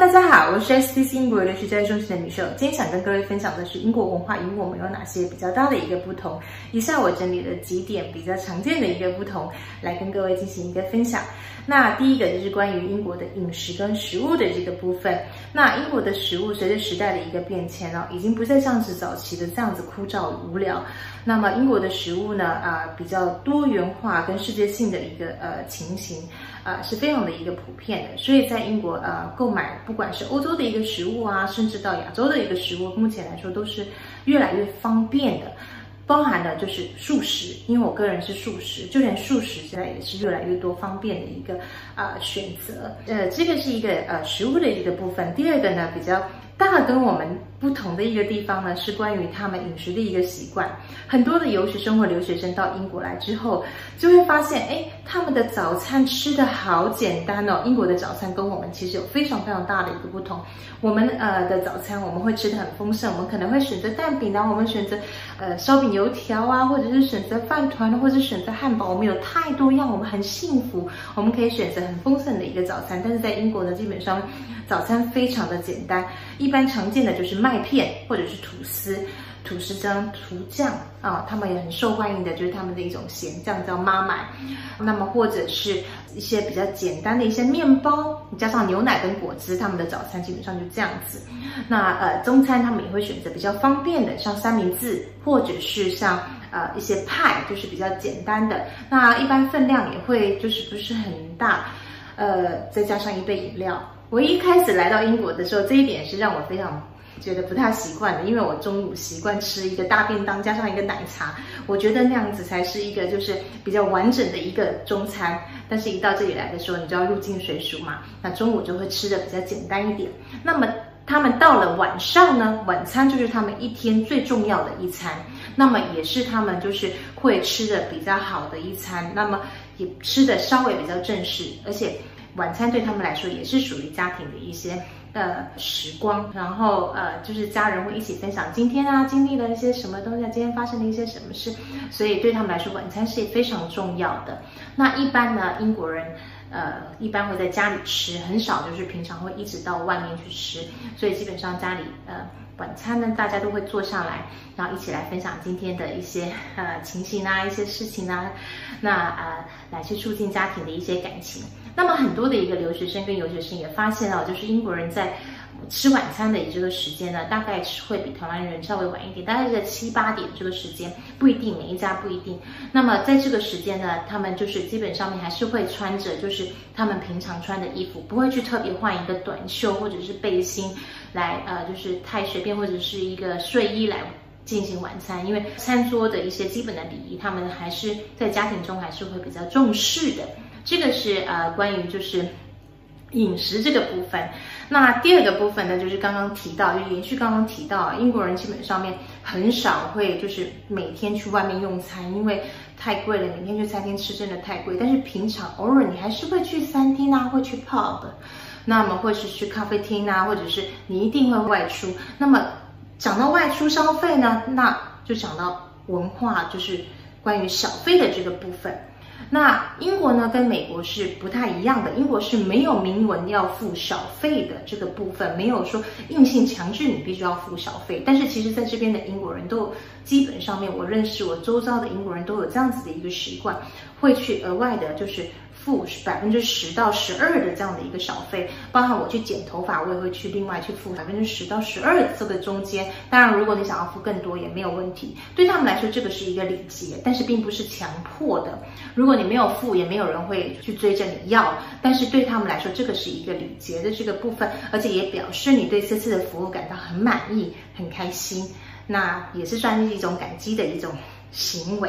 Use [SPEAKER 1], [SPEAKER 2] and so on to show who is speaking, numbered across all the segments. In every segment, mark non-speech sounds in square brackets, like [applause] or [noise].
[SPEAKER 1] 大家好，我是 STC 英国留学教育中心的米秀。今天想跟各位分享的是英国文化与我们有哪些比较大的一个不同。以下我整理了几点比较常见的一个不同，来跟各位进行一个分享。那第一个就是关于英国的饮食跟食物的这个部分。那英国的食物随着时代的一个变迁哦，已经不再像是早期的这样子枯燥无聊。那么英国的食物呢，啊、比较多元化跟世界性的一个呃情形，啊、是非常的一个普遍的。所以在英国呃购买，不管是欧洲的一个食物啊，甚至到亚洲的一个食物，目前来说都是越来越方便的。包含的就是素食，因为我个人是素食，就连素食现在也是越来越多方便的一个啊、呃、选择。呃，这个是一个呃食物的一个部分。第二个呢，比较大跟我们不同的一个地方呢，是关于他们饮食的一个习惯。很多的游学生或留学生到英国来之后，就会发现，哎，他们的早餐吃的好简单哦。英国的早餐跟我们其实有非常非常大的一个不同。我们呃的早餐我们会吃的很丰盛，我们可能会选择蛋饼啊，我们选择呃烧饼油条啊，或者是选择饭团，或者是选择汉堡。我们有太多样，我们很幸福，我们可以选择很丰盛的一个早餐。但是在英国呢，基本上早餐非常的简单，一般常见的就是麦麦片或者是吐司。吐司酱涂酱啊，他们也很受欢迎的，就是他们的一种咸酱叫妈麦。那么或者是一些比较简单的一些面包，加上牛奶跟果汁，他们的早餐基本上就这样子。那呃中餐他们也会选择比较方便的，像三明治，或者是像呃一些派，就是比较简单的。那一般分量也会就是不是很大，呃再加上一杯饮料。我一开始来到英国的时候，这一点是让我非常。觉得不太习惯的，因为我中午习惯吃一个大便当加上一个奶茶，我觉得那样子才是一个就是比较完整的一个中餐。但是，一到这里来的时候，你就要入境随俗嘛，那中午就会吃的比较简单一点。那么他们到了晚上呢，晚餐就是他们一天最重要的一餐，那么也是他们就是会吃的比较好的一餐，那么也吃的稍微比较正式，而且晚餐对他们来说也是属于家庭的一些。呃，时光，然后呃，就是家人会一起分享今天啊经历了一些什么东西，今天发生了一些什么事，所以对他们来说，晚餐是非常重要的。那一般呢，英国人呃一般会在家里吃，很少就是平常会一直到外面去吃，所以基本上家里呃晚餐呢，大家都会坐上来，然后一起来分享今天的一些 [laughs] 呃情形啊，一些事情啊，那呃来去促进家庭的一些感情。那么很多的一个留学生跟游学生也发现了，就是英国人在吃晚餐的这个时间呢，大概是会比台湾人稍微晚一点，大概在七八点这个时间，不一定每一家不一定。那么在这个时间呢，他们就是基本上面还是会穿着就是他们平常穿的衣服，不会去特别换一个短袖或者是背心来呃，就是太随便或者是一个睡衣来进行晚餐，因为餐桌的一些基本的礼仪，他们还是在家庭中还是会比较重视的。这个是呃关于就是饮食这个部分，那第二个部分呢，就是刚刚提到，就延续刚刚提到，英国人基本上面很少会就是每天去外面用餐，因为太贵了，每天去餐厅吃真的太贵。但是平常偶尔你还是会去餐厅啊，会去 pub，那么会是去咖啡厅啊，或者是你一定会外出。那么讲到外出消费呢，那就讲到文化，就是关于小费的这个部分。那英国呢，跟美国是不太一样的。英国是没有明文要付小费的这个部分，没有说硬性强制你必须要付小费。但是其实在这边的英国人都基本上面，我认识我周遭的英国人都有这样子的一个习惯，会去额外的就是。付百分之十到十二的这样的一个小费，包含我去剪头发，我也会去另外去付百分之十到十二这个中间。当然，如果你想要付更多也没有问题。对他们来说，这个是一个礼节，但是并不是强迫的。如果你没有付，也没有人会去追着你要。但是对他们来说，这个是一个礼节的这个部分，而且也表示你对这次的服务感到很满意、很开心。那也是算是一种感激的一种行为。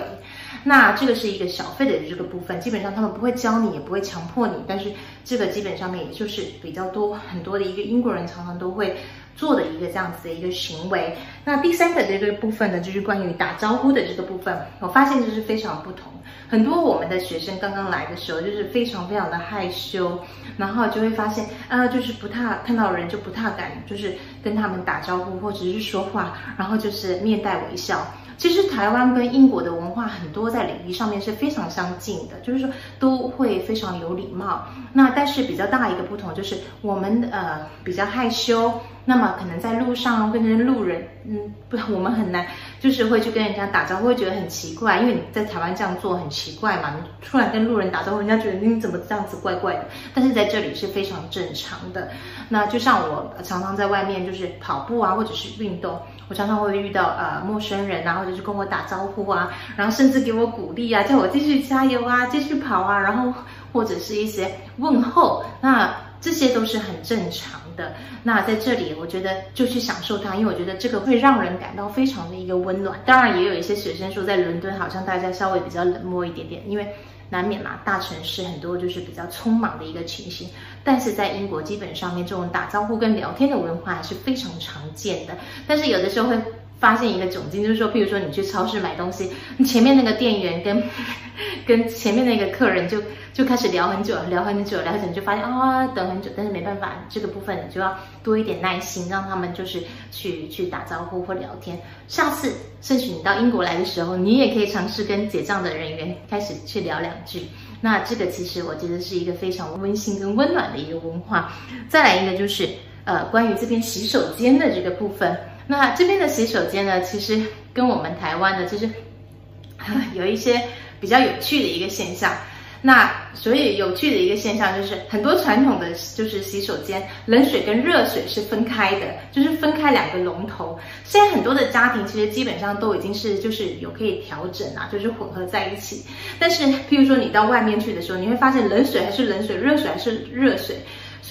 [SPEAKER 1] 那这个是一个小费的这个部分，基本上他们不会教你，也不会强迫你，但是这个基本上面也就是比较多很多的一个英国人常常都会做的一个这样子的一个行为。那第三个这个部分呢，就是关于打招呼的这个部分，我发现就是非常不同。很多我们的学生刚刚来的时候，就是非常非常的害羞，然后就会发现啊，就是不太看到人就不太敢，就是跟他们打招呼或者是说话，然后就是面带微笑。其实台湾跟英国的文化很多在礼仪上面是非常相近的，就是说都会非常有礼貌。那但是比较大一个不同就是我们呃比较害羞。那么可能在路上跟人路人，嗯，不，我们很难，就是会去跟人家打招呼，会觉得很奇怪，因为你在台湾这样做很奇怪嘛，你突然跟路人打招呼，人家觉得你怎么这样子怪怪的，但是在这里是非常正常的。那就像我常常在外面就是跑步啊，或者是运动，我常常会遇到呃陌生人啊，或者是跟我打招呼啊，然后甚至给我鼓励啊，叫我继续加油啊，继续跑啊，然后或者是一些问候，那这些都是很正常那在这里，我觉得就去享受它，因为我觉得这个会让人感到非常的一个温暖。当然，也有一些学生说，在伦敦好像大家稍微比较冷漠一点点，因为难免嘛，大城市很多就是比较匆忙的一个情形。但是在英国，基本上面这种打招呼跟聊天的文化还是非常常见的。但是有的时候会发现一个窘境，就是说，譬如说你去超市买东西，你前面那个店员跟 [laughs] 跟前面那个客人就就开始聊很久，聊很久，聊很久，就发现啊、等很久。但是没办法，这个部分你就要多一点耐心，让他们就是去去打招呼或聊天。下次，甚至你到英国来的时候，你也可以尝试跟结账的人员开始去聊两句。那这个其实我觉得是一个非常温馨跟温暖的一个文化。再来一个就是呃，关于这边洗手间的这个部分。那这边的洗手间呢，其实跟我们台湾的其实 [laughs] 有一些比较有趣的一个现象。那所以有趣的一个现象就是，很多传统的就是洗手间，冷水跟热水是分开的，就是分开两个龙头。现在很多的家庭其实基本上都已经是就是有可以调整啊，就是混合在一起。但是譬如说你到外面去的时候，你会发现冷水还是冷水，热水还是热水。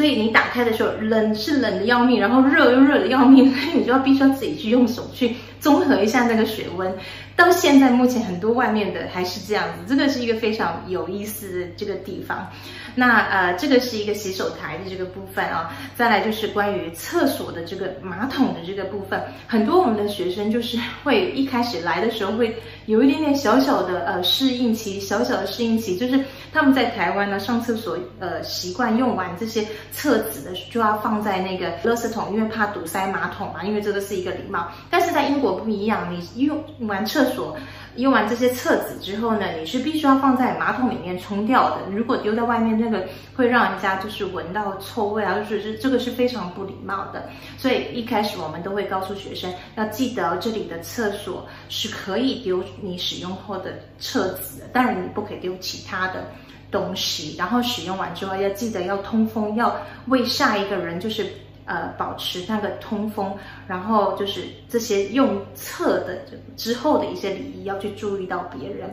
[SPEAKER 1] 所以你打开的时候，冷是冷的要命，然后热又热的要命，所以你就要必须要自己去用手去综合一下那个水温。到现在目前很多外面的还是这样子，这个是一个非常有意思的这个地方。那呃，这个是一个洗手台的这个部分啊，再来就是关于厕所的这个马桶的这个部分，很多我们的学生就是会一开始来的时候会有一点点小小的呃适应期，小小的适应期，就是他们在台湾呢上厕所呃习惯用完这些厕纸的就要放在那个垃圾桶，因为怕堵塞马桶嘛，因为这个是一个礼貌。但是在英国不一样，你用完厕所。用完这些厕纸之后呢，你是必须要放在马桶里面冲掉的。如果丢在外面，那个会让人家就是闻到臭味啊，就是这这个是非常不礼貌的。所以一开始我们都会告诉学生，要记得这里的厕所是可以丢你使用后的厕纸的，当然你不可以丢其他的东西。然后使用完之后要记得要通风，要为下一个人就是。呃，保持那个通风，然后就是这些用厕的之后的一些礼仪要去注意到别人。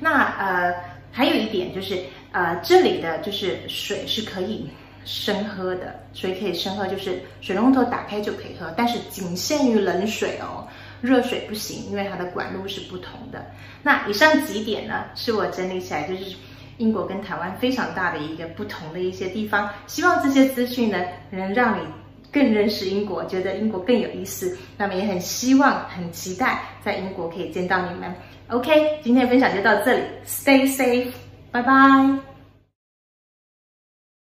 [SPEAKER 1] 那呃，还有一点就是呃，这里的就是水是可以生喝的，水可以生喝，就是水龙头打开就可以喝，但是仅限于冷水哦，热水不行，因为它的管路是不同的。那以上几点呢，是我整理起来就是英国跟台湾非常大的一个不同的一些地方。希望这些资讯呢，能让你。更认识英国，觉得英国更有意思，那么也很希望、很期待在英国可以见到你们。OK，今天的分享就到这里，Stay safe，拜拜。